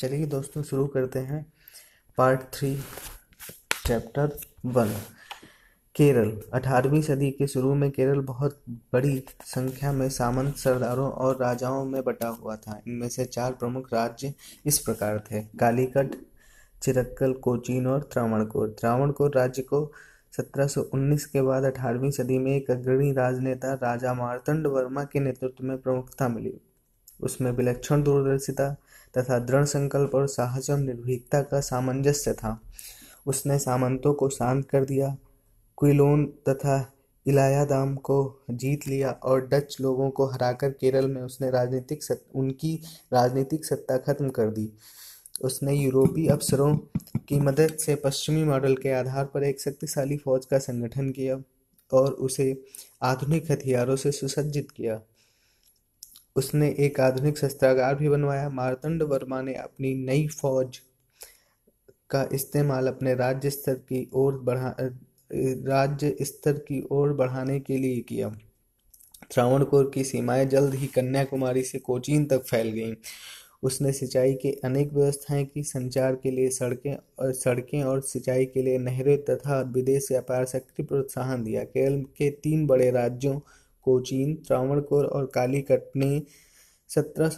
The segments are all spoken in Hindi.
चलिए दोस्तों शुरू करते हैं। Part three, chapter one, Kerala. 18वीं सदी के शुरू में केरल बहुत बड़ी संख्या में सामंत सरदारों और राजाओं में बटा हुआ था। इनमें से चार प्रमुख राज्य इस प्रकार थे। कालीकट, चिरक्कल, कोचीन और त्रावणकोर। त्रावणकोर राज्य को 1719 के बाद 18वीं सदी में एक अग्रणी राजनेता राजा मार्तंड वर्मा के नेतृत्व में प्रमुखता मिली। उसमें विलक्षण दूरदर्शिता तथा दृढ़ संकल्प और साहस और निर्भीकता का सामंजस्य था। उसने सामंतों को शांत कर दिया क्विलोन तथा इलायादाम को जीत लिया और डच लोगों को हराकर केरल में उसने राजनीतिक सत, उनकी राजनीतिक सत्ता खत्म कर दी। उसने यूरोपीय अफसरों की मदद से पश्चिमी मॉडल के आधार पर एक शक्तिशाली फौज का संगठन किया और उसे आधुनिक हथियारों से सुसज्जित किया। उसने एक आधुनिक शस्त्रागार भी बनवाया। मार्तंड वर्मा ने अपनी नई फौज का इस्तेमाल अपने राज्य स्तर की ओर बढ़ा, राज्य स्तर की ओर बढ़ाने के लिए किया। त्रावणकोर की सीमाएँ जल्द ही कन्याकुमारी से कोचीन तक फैल गईं। उसने सिंचाई के अनेक व्यवस्थाएँ की, संचार के लिए सड़कें और सड़कें और सिंचाई के लिए नहरें तथा विदेश व्यापार सक्रिय प्रोत्साहन दिया। केरल के तीन बड़े राज्यों कोचीन, त्रावणकोर और कालीकट ने सत्रह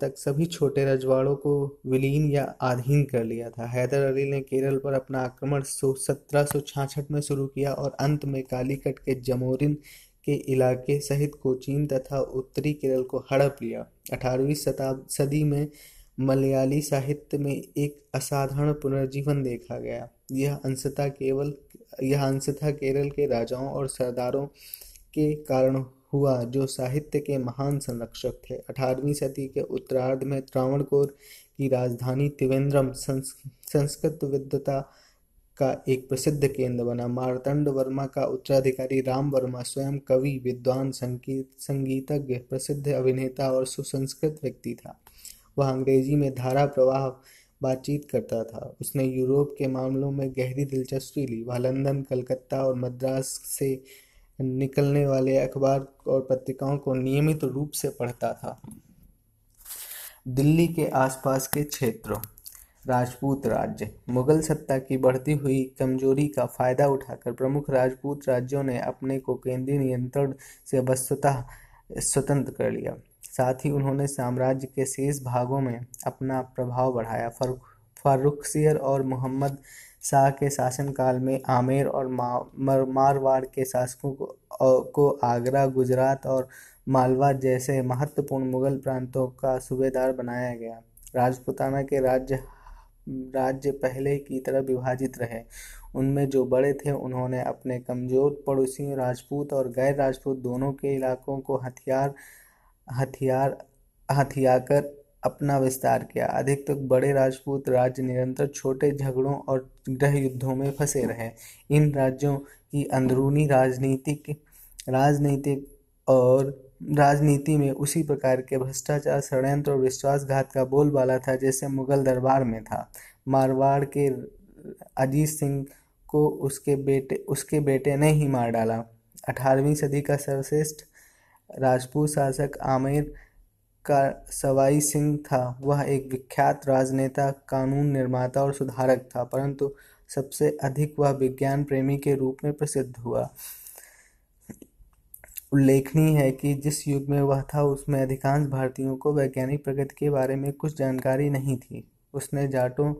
तक सभी छोटे रजवाड़ों को विलीन या अधीन कर लिया था। हैदर अली ने केरल पर अपना आक्रमण सत्रह में शुरू किया और अंत में कालीकट के जमोरिन के इलाके सहित कोचीन तथा उत्तरी केरल को हड़प लिया। अठारहवीं सदी में मलयाली साहित्य में एक असाधारण पुनर्जीवन देखा गया। यह अंशतः केवल, यह अंशतः केरल के राजाओं और सरदारों के कारण हुआ, जो साहित्य के महान संरक्षक थे। अठारहवीं सदी के उत्तरार्ध में त्रावणकोर की राजधानी त्रिवेंद्रम संस्कृत विद्वता का एक प्रसिद्ध केंद्र बना। मारतंड वर्मा का उत्तराधिकारी राम वर्मा स्वयं कवि, विद्वान, संगीत, संगीतज्ञ, प्रसिद्ध अभिनेता और सुसंस्कृत व्यक्ति था। वह अंग्रेज़ी में धारा प्रवाह बातचीत करता था। उसने यूरोप के मामलों में गहरी दिलचस्पी ली। वह लंदन, कलकत्ता और मद्रास से निकलने वाले अखबार और पत्रिकाओं को नियमित रूप से पढ़ता था। दिल्ली के आसपास के क्षेत्रों, राजपूत राज्य, मुगल सत्ता की बढ़ती हुई कमज़ोरी का फ़ायदा उठाकर प्रमुख राजपूत राज्यों ने अपने को केंद्रीय नियंत्रण से वस्तुतः स्वतंत्र कर लिया। साथ ही उन्होंने साम्राज्य के शेष भागों में अपना प्रभाव बढ़ाया। फारुखसियर और मोहम्मद शाह के शासनकाल में आमेर और मारवाड़ के शासकों को आगरा, गुजरात और मालवा जैसे महत्वपूर्ण मुगल प्रांतों का सूबेदार बनाया गया। राजपुताना के राज्य राज्य पहले की तरह विभाजित रहे। उनमें जो बड़े थे, उन्होंने अपने कमज़ोर पड़ोसियों राजपूत और गैर राजपूत दोनों के इलाकों को हथियार हथियार, हथियाकर अपना विस्तार किया। अधिकतर बड़े राजपूत राज्य निरंतर छोटे झगड़ों और गृह युद्धों में फंसे रहे। इन राज्यों की अंदरूनी राजनीतिक राजनीतिक और राजनीति में उसी प्रकार के भ्रष्टाचार, षड्यंत्र और विश्वासघात का बोलबाला था जैसे मुगल दरबार में था। मारवाड़ के अजीत सिंह को उसके बेटे उसके बेटे ने ही मार डाला। अठारहवीं सदी का सर्वश्रेष्ठ राजपूत शासक आमेर का सवाई सिंह था। वह एक विख्यात राजनेता, कानून निर्माता और सुधारक था, परंतु सबसे अधिक वह विज्ञान प्रेमी के रूप में प्रसिद्ध हुआ। उल्लेखनीय है कि जिस युग में वह था, उसमें अधिकांश भारतीयों को वैज्ञानिक प्रगति के बारे में कुछ जानकारी नहीं थी। उसने जाटों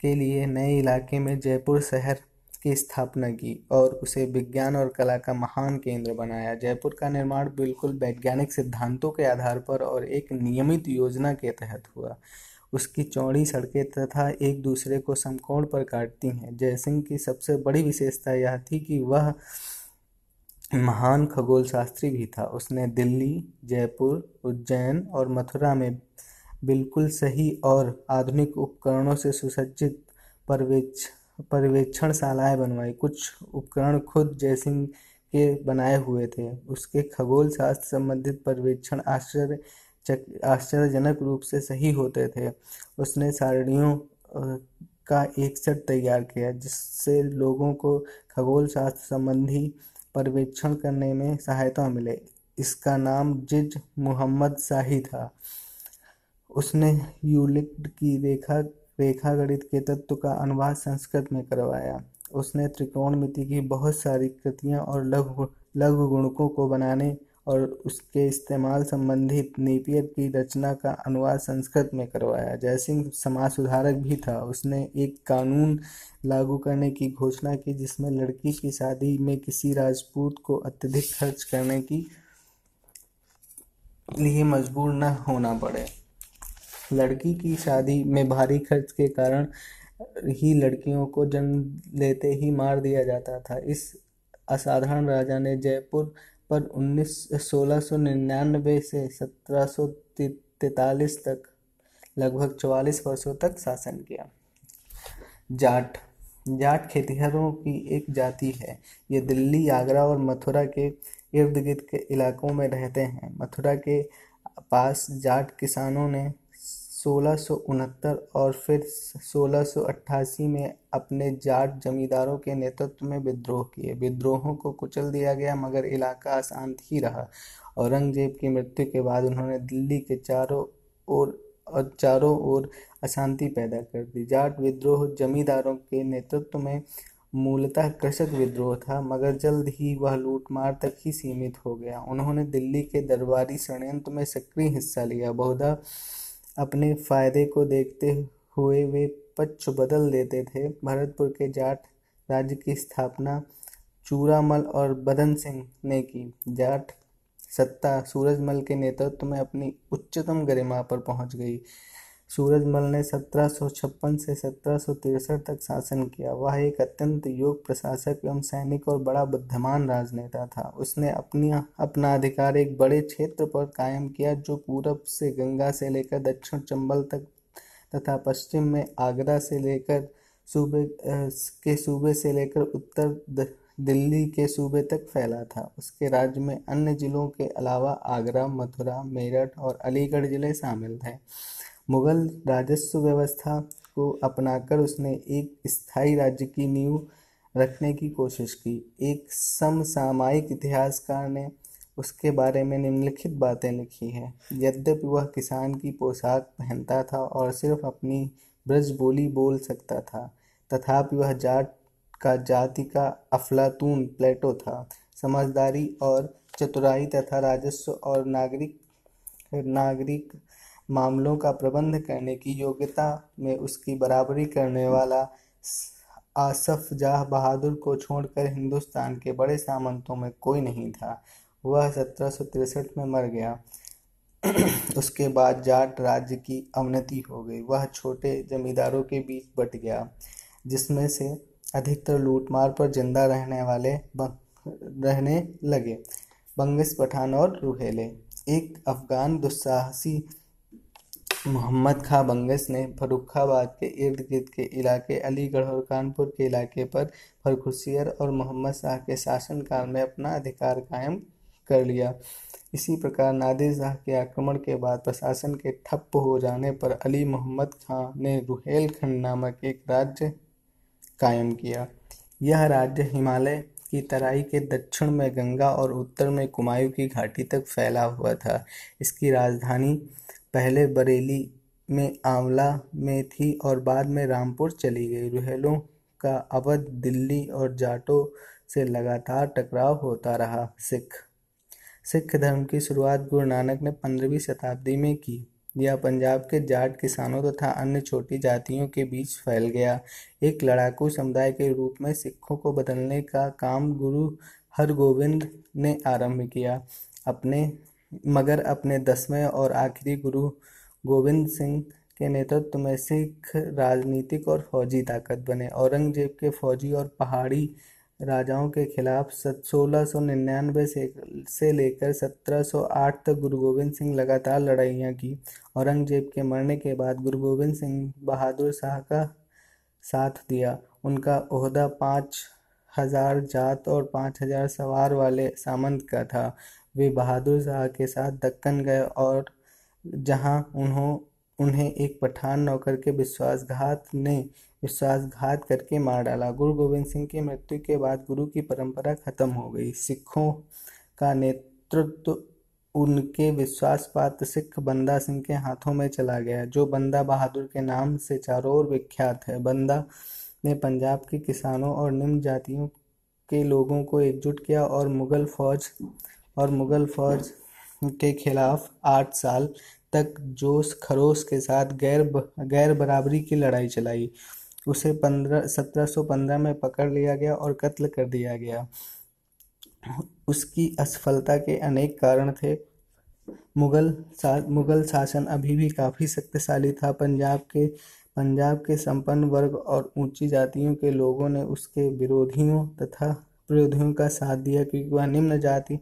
के लिए नए इलाके में जयपुर शहर की स्थापना की और उसे विज्ञान और कला का महान केंद्र बनाया। जयपुर का निर्माण बिल्कुल वैज्ञानिक सिद्धांतों के आधार पर और एक नियमित योजना के तहत हुआ। उसकी चौड़ी सड़कें तथा एक दूसरे को समकोण पर काटती हैं। जयसिंह की सबसे बड़ी विशेषता यह थी कि वह महान खगोल शास्त्री भी था। उसने दिल्ली, जयपुर, उज्जैन और मथुरा में बिल्कुल सही और आधुनिक उपकरणों से सुसज्जित परवेक्ष पर्यवेक्षणशालाएँ बनवाई। कुछ उपकरण खुद जयसिंह के बनाए हुए थे। उसके खगोल शास्त्र संबंधित पर्यवेक्षण आश्चर्य आश्चर्यजनक रूप से सही होते थे। उसने सारणियों का एक सेट तैयार किया, जिससे लोगों को खगोल शास्त्र संबंधी पर्यवेक्षण करने में सहायता मिले। इसका नाम जिज मुहम्मद शाही था। उसने यूलिड की रेखा रेखा गणित के तत्व का अनुवाद संस्कृत में करवाया। उसने त्रिकोणमिति की बहुत सारी कृतियाँ और लघु लघु गुणकों को बनाने और उसके इस्तेमाल संबंधित नेपियर की रचना का अनुवाद संस्कृत में करवाया। जयसिंह समाज सुधारक भी था, उसने एक कानून लागू करने की घोषणा की, जिसमें लड़की की शादी में किसी राजपूत को अत्यधिक खर्च करने की लिए मजबूर न होना पड़े। लड़की की शादी में भारी खर्च के कारण ही लड़कियों को जन्म लेते ही मार दिया जाता था। इस असाधारण राजा ने जयपुर पर उन्नीस, सोलह सौ निन्यानवे से सत्रह सौ तैतालीस तक, लगभग चौवालीस वर्षों तक शासन किया। जाट जाट खेतिहरों की एक जाति है। ये दिल्ली, आगरा और मथुरा के इर्द गिर्द के इलाकों में रहते हैं। मथुरा के पास जाट किसानों ने सोलह और फिर सोलह में अपने जाट जमींदारों के नेतृत्व में विद्रोह किए। विद्रोहों को कुचल दिया गया, मगर इलाका अशांत ही रहा। औरंगज़ेब की मृत्यु के बाद उन्होंने दिल्ली के चारों ओर, और चारों ओर अशांति पैदा कर दी। जाट विद्रोह जमींदारों के नेतृत्व में मूलतः कृषक विद्रोह था, मगर जल्द ही वह लूटमार तक ही सीमित हो गया। उन्होंने दिल्ली के दरबारी षड्यंत्र में सक्रिय हिस्सा लिया। बहुधा अपने फ़ायदे को देखते हुए वे पक्ष बदल देते थे। भरतपुर के जाट राज्य की स्थापना चूरामल और बदन सिंह ने की। जाट सत्ता सूरजमल के नेतृत्व में अपनी उच्चतम गरिमा पर पहुँच गई। सूरजमल ने सत्रह सौ छप्पन से सत्रह तक शासन किया। वह एक अत्यंत योग्य प्रशासक एवं सैनिक और बड़ा बुद्धिमान राजनेता था। उसने अपनी, अपना अधिकार एक बड़े क्षेत्र पर कायम किया, जो पूरब से गंगा से लेकर दक्षिण चंबल तक तथा पश्चिम में आगरा से लेकर सूबे के सूबे से लेकर उत्तर दिल्ली के सूबे तक फैला था। उसके राज्य में अन्य जिलों के अलावा आगरा, मथुरा, मेरठ और अलीगढ़ ज़िले शामिल थे। मुगल राजस्व व्यवस्था को अपनाकर उसने एक स्थायी राज्य की नींव रखने की कोशिश की। एक समसामयिक इतिहासकार ने उसके बारे में निम्नलिखित बातें लिखी हैं। यद्यपि वह किसान की पोशाक पहनता था और सिर्फ़ अपनी ब्रज बोली बोल सकता था, तथापि वह जाट का जाति का अफलातून प्लेटो था। समझदारी और चतुराई तथा राजस्व और नागरिक नागरिक मामलों का प्रबंध करने की योग्यता में उसकी बराबरी करने वाला आसफ जाह बहादुर को छोड़कर हिंदुस्तान के बड़े सामंतों में कोई नहीं था। वह सत्रह में मर गया। उसके बाद जाट राज्य की अवनति हो गई। वह छोटे जमींदारों के बीच बट गया, जिसमें से अधिकतर लूटमार पर ज़िंदा रहने वाले रहने लगे। बंगस पठान और रूहेले, एक अफगान दुस्साहसी मोहम्मद खां बंगस ने फर्रुखाबाद के इर्द गिर्द के इलाके, अलीगढ़ और कानपुर के इलाके पर फर्रुखसियर और मोहम्मद शाह के शासनकाल में अपना अधिकार कायम कर लिया। इसी प्रकार नादिर शाह के आक्रमण के बाद प्रशासन के ठप्प हो जाने पर अली मोहम्मद खां ने रुहेलखंड नामक एक राज्य कायम किया। यह राज्य हिमालय की तराई के दक्षिण में गंगा और उत्तर में कुमायूं की घाटी तक फैला हुआ था। इसकी राजधानी पहले बरेली में आंवला में थी और बाद में रामपुर चली गई। रुहेलों का अवध दिल्ली और जाटों से लगातार टकराव होता रहा। सिख सिख धर्म की शुरुआत गुरु नानक ने पंद्रहवीं शताब्दी में की। यह पंजाब के जाट किसानों तथा अन्य छोटी जातियों के बीच फैल गया। एक लड़ाकू समुदाय के रूप में सिखों को बदलने का काम गुरु हरगोविंद ने आरंभ किया। अपने मगर अपने दसवें और आखिरी गुरु गोविंद सिंह के नेतृत्व में सिख राजनीतिक और फौजी ताकत बने। औरंगज़ेब के फौजी और पहाड़ी राजाओं के खिलाफ सोलह सौ निन्यानवे से से लेकर सत्रह सौ आठ तक गुरु गोविंद सिंह लगातार लड़ाइयाँ की। औरंगज़ेब के मरने के बाद गुरु गोविंद सिंह बहादुर शाह का साथ दिया। उनका ओहदा पाँच हज़ार जात और पाँच हज़ार सवार वाले सामंत का था। वे बहादुर शाह के साथ दक्कन गए और जहाँ उन्हों, उन्हें एक पठान नौकर के विश्वासघात ने, विश्वासघात करके मार डाला। गुरु गोविंद सिंह की मृत्यु के बाद गुरु की परंपरा खत्म हो गई। सिखों का नेतृत्व उनके विश्वास पात्र सिख बंदा सिंह के हाथों में चला गया, जो बंदा बहादुर के नाम से चारों ओर विख्यात है। बंदा ने पंजाब के किसानों और निम्न जातियों के लोगों को एकजुट किया और मुगल फौज और मुगल फौज के खिलाफ आठ साल तक जोश खरोश के साथ गैर गैर बराबरी की लड़ाई चलाई। उसे पंद्रह सत्रह सौ पंद्रह में पकड़ लिया गया और कत्ल कर दिया गया। उसकी असफलता के अनेक कारण थे। मुगल सा, मुगल शासन अभी भी काफ़ी शक्तिशाली था। पंजाब के पंजाब के संपन्न वर्ग और ऊँची जातियों के लोगों ने उसके विरोधियों तथा विरोधियों का साथ दिया। क्योंकि वह निम्न जाति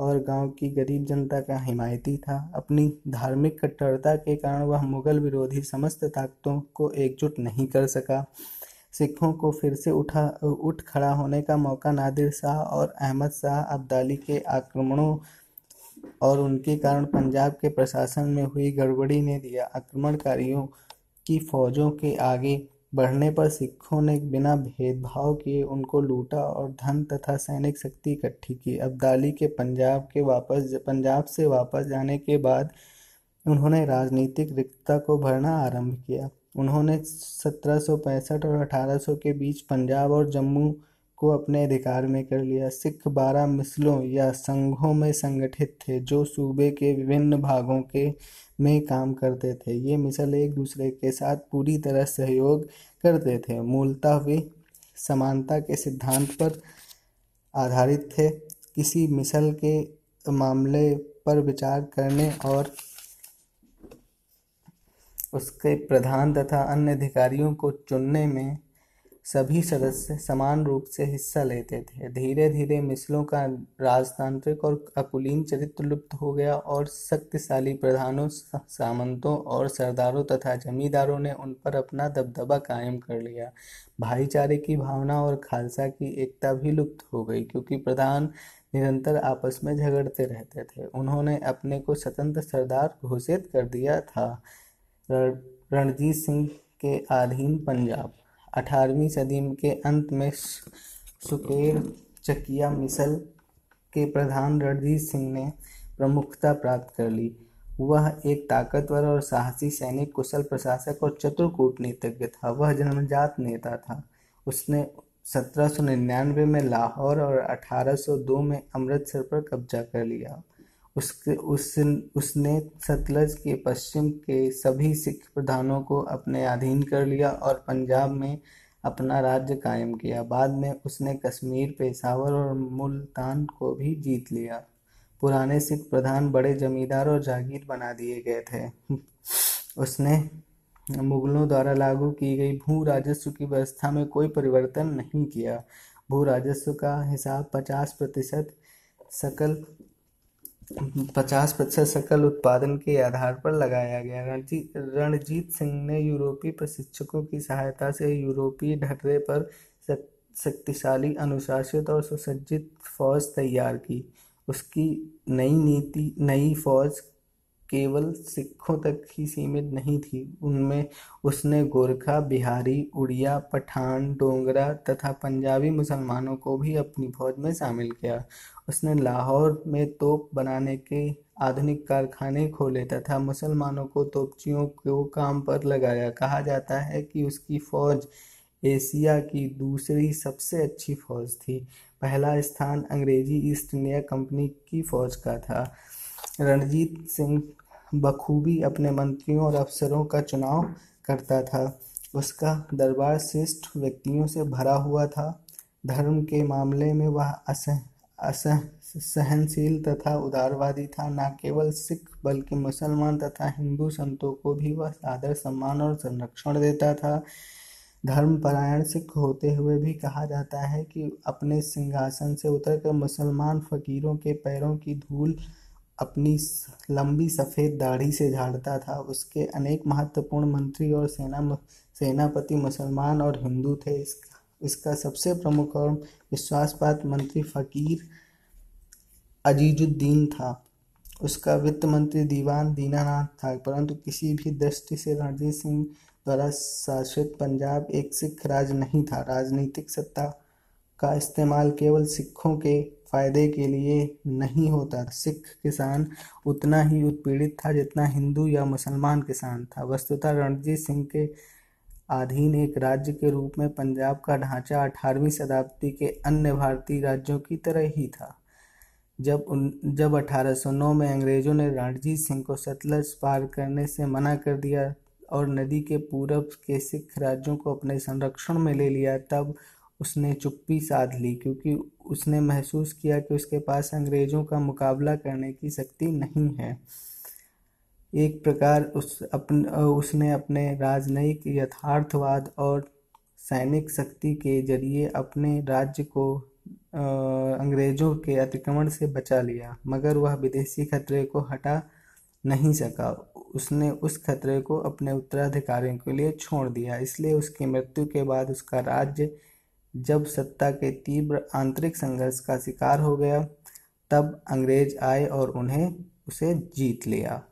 और गाँव की गरीब जनता का हिमायती था। अपनी धार्मिक कट्टरता के कारण वह मुगल विरोधी समस्त ताकतों को एकजुट नहीं कर सका। सिखों को फिर से उठा, उठ खड़ा होने का मौका नादिर शाह और अहमद शाह अब्दाली के आक्रमणों और उनके कारण पंजाब के प्रशासन में हुई गड़बड़ी ने दिया। आक्रमणकारियों की फौजों के आगे बढ़ने पर सिखों ने बिना भेदभाव किए उनको लूटा और धन तथा सैनिक शक्ति इकट्ठी की। अब्दाली के पंजाब के वापस पंजाब से वापस जाने के बाद उन्होंने राजनीतिक रिक्तता को भरना आरंभ किया। उन्होंने 1765 और 1800 के बीच पंजाब और जम्मू को अपने अधिकार में कर लिया। सिख बारह मिसलों या संघों में संगठित थे, जो सूबे के विभिन्न भागों के में काम करते थे। ये मिसल एक दूसरे के साथ पूरी तरह सहयोग करते थे। मूलतः वे समानता के सिद्धांत पर आधारित थे। किसी मिसल के मामले पर विचार करने और उसके प्रधान तथा अन्य अधिकारियों को चुनने में सभी सदस्य समान रूप से हिस्सा लेते थे। धीरे धीरे मिसलों का राजतांत्रिक और अकुलीन चरित्र लुप्त हो गया और शक्तिशाली प्रधानों, सामंतों और सरदारों तथा जमींदारों ने उन पर अपना दबदबा कायम कर लिया। भाईचारे की भावना और खालसा की एकता भी लुप्त हो गई क्योंकि प्रधान निरंतर आपस में झगड़ते रहते थे। उन्होंने अपने को स्वतंत्र सरदार घोषित कर दिया था। रणजीत सिंह के अधीन पंजाब। अठारहवीं सदी के अंत में सुकेर चकिया मिसल के प्रधान रणजीत सिंह ने प्रमुखता प्राप्त कर ली। वह एक ताकतवर और साहसी सैनिक, कुशल प्रशासक और चतुर कूटनीतिज्ञ था। वह जन्मजात नेता था। उसने 1799 में लाहौर और 1802 में अमृतसर पर कब्जा कर लिया। उसके उस उसने सतलज के पश्चिम के सभी सिख प्रधानों को अपने अधीन कर लिया और पंजाब में अपना राज्य कायम किया। बाद में उसने कश्मीर, पेशावर और मुल्तान को भी जीत लिया। पुराने सिख प्रधान बड़े जमींदार और जागीर बना दिए गए थे। उसने मुगलों द्वारा लागू की गई भू राजस्व की व्यवस्था में कोई परिवर्तन नहीं किया। भू राजस्व का हिसाब पचास प्रतिशत सकल पचास प्रतिशत सकल उत्पादन के आधार पर लगाया गया। रणजीत सिंह ने यूरोपीय प्रशिक्षकों की सहायता से यूरोपीय ढर्रे पर शक्तिशाली, अनुशासित और सुसज्जित फौज तैयार की। उसकी नई नीति, नई फौज केवल सिखों तक ही सीमित नहीं थी। उनमें उसने गोरखा, बिहारी, उड़िया, पठान, डोंगरा तथा पंजाबी मुसलमानों को भी अपनी फौज में शामिल किया। उसने लाहौर में तोप बनाने के आधुनिक कारखाने खोले तथा मुसलमानों को तोपचियों को काम पर लगाया। कहा जाता है कि उसकी फौज एशिया की दूसरी सबसे अच्छी फौज थी। पहला स्थान अंग्रेज़ी ईस्ट इंडिया कंपनी की फौज का था। रणजीत सिंह बखूबी अपने मंत्रियों और अफसरों का चुनाव करता था। उसका दरबार श्रेष्ठ व्यक्तियों से भरा हुआ था। धर्म के मामले में वह असह असह, सहनशील तथा उदारवादी था। न केवल सिख, बल्कि मुसलमान तथा हिंदू संतों को भी वह आदर सम्मान और संरक्षण देता था। धर्मपरायण सिख होते हुए भी कहा जाता है कि अपने सिंहासन से उतरकर मुसलमान फकीरों के पैरों की धूल अपनी लंबी सफ़ेद दाढ़ी से झाड़ता था। उसके अनेक महत्वपूर्ण मंत्री और सेना, सेनापति मुसलमान और हिंदू थे। इसका इसका सबसे प्रमुख और विश्वासपात मंत्री फ़कीर अजीजुद्दीन था। उसका वित्त मंत्री दीवान दीनानाथ था, परंतु किसी भी दृष्टि से रणजीत सिंह द्वारा शासित पंजाब एक सिख राज नहीं था। राजनीतिक सत्ता का इस्तेमाल केवल सिखों के फ़ायदे के लिए नहीं होता सिख किसान उतना ही उत्पीड़ित था जितना हिंदू या मुसलमान किसान था। वस्तुतः रणजीत सिंह के अधीन एक राज्य के रूप में पंजाब का ढांचा अठारहवीं शताब्दी के अन्य भारतीय राज्यों की तरह ही था। जब उन, जब 1809 में अंग्रेज़ों ने रणजीत सिंह को सतलज पार करने से मना कर दिया और नदी के पूरब के सिख राज्यों को अपने संरक्षण में ले लिया, तब उसने चुप्पी साध ली क्योंकि उसने महसूस किया कि उसके पास अंग्रेज़ों का मुकाबला करने की शक्ति नहीं है। एक प्रकार उस अपन, उसने अपने राजनयिक यथार्थवाद और सैनिक शक्ति के ज़रिए अपने राज्य को अंग्रेज़ों के अतिक्रमण से बचा लिया, मगर वह विदेशी खतरे को हटा नहीं सका। उसने उस खतरे को अपने उत्तराधिकारियों के लिए छोड़ दिया, इसलिए उसकी मृत्यु के बाद उसका राज्य जब सत्ता के तीव्र आंतरिक संघर्ष का शिकार हो गया, तब अंग्रेज़ आए और उन्हें उसे जीत लिया।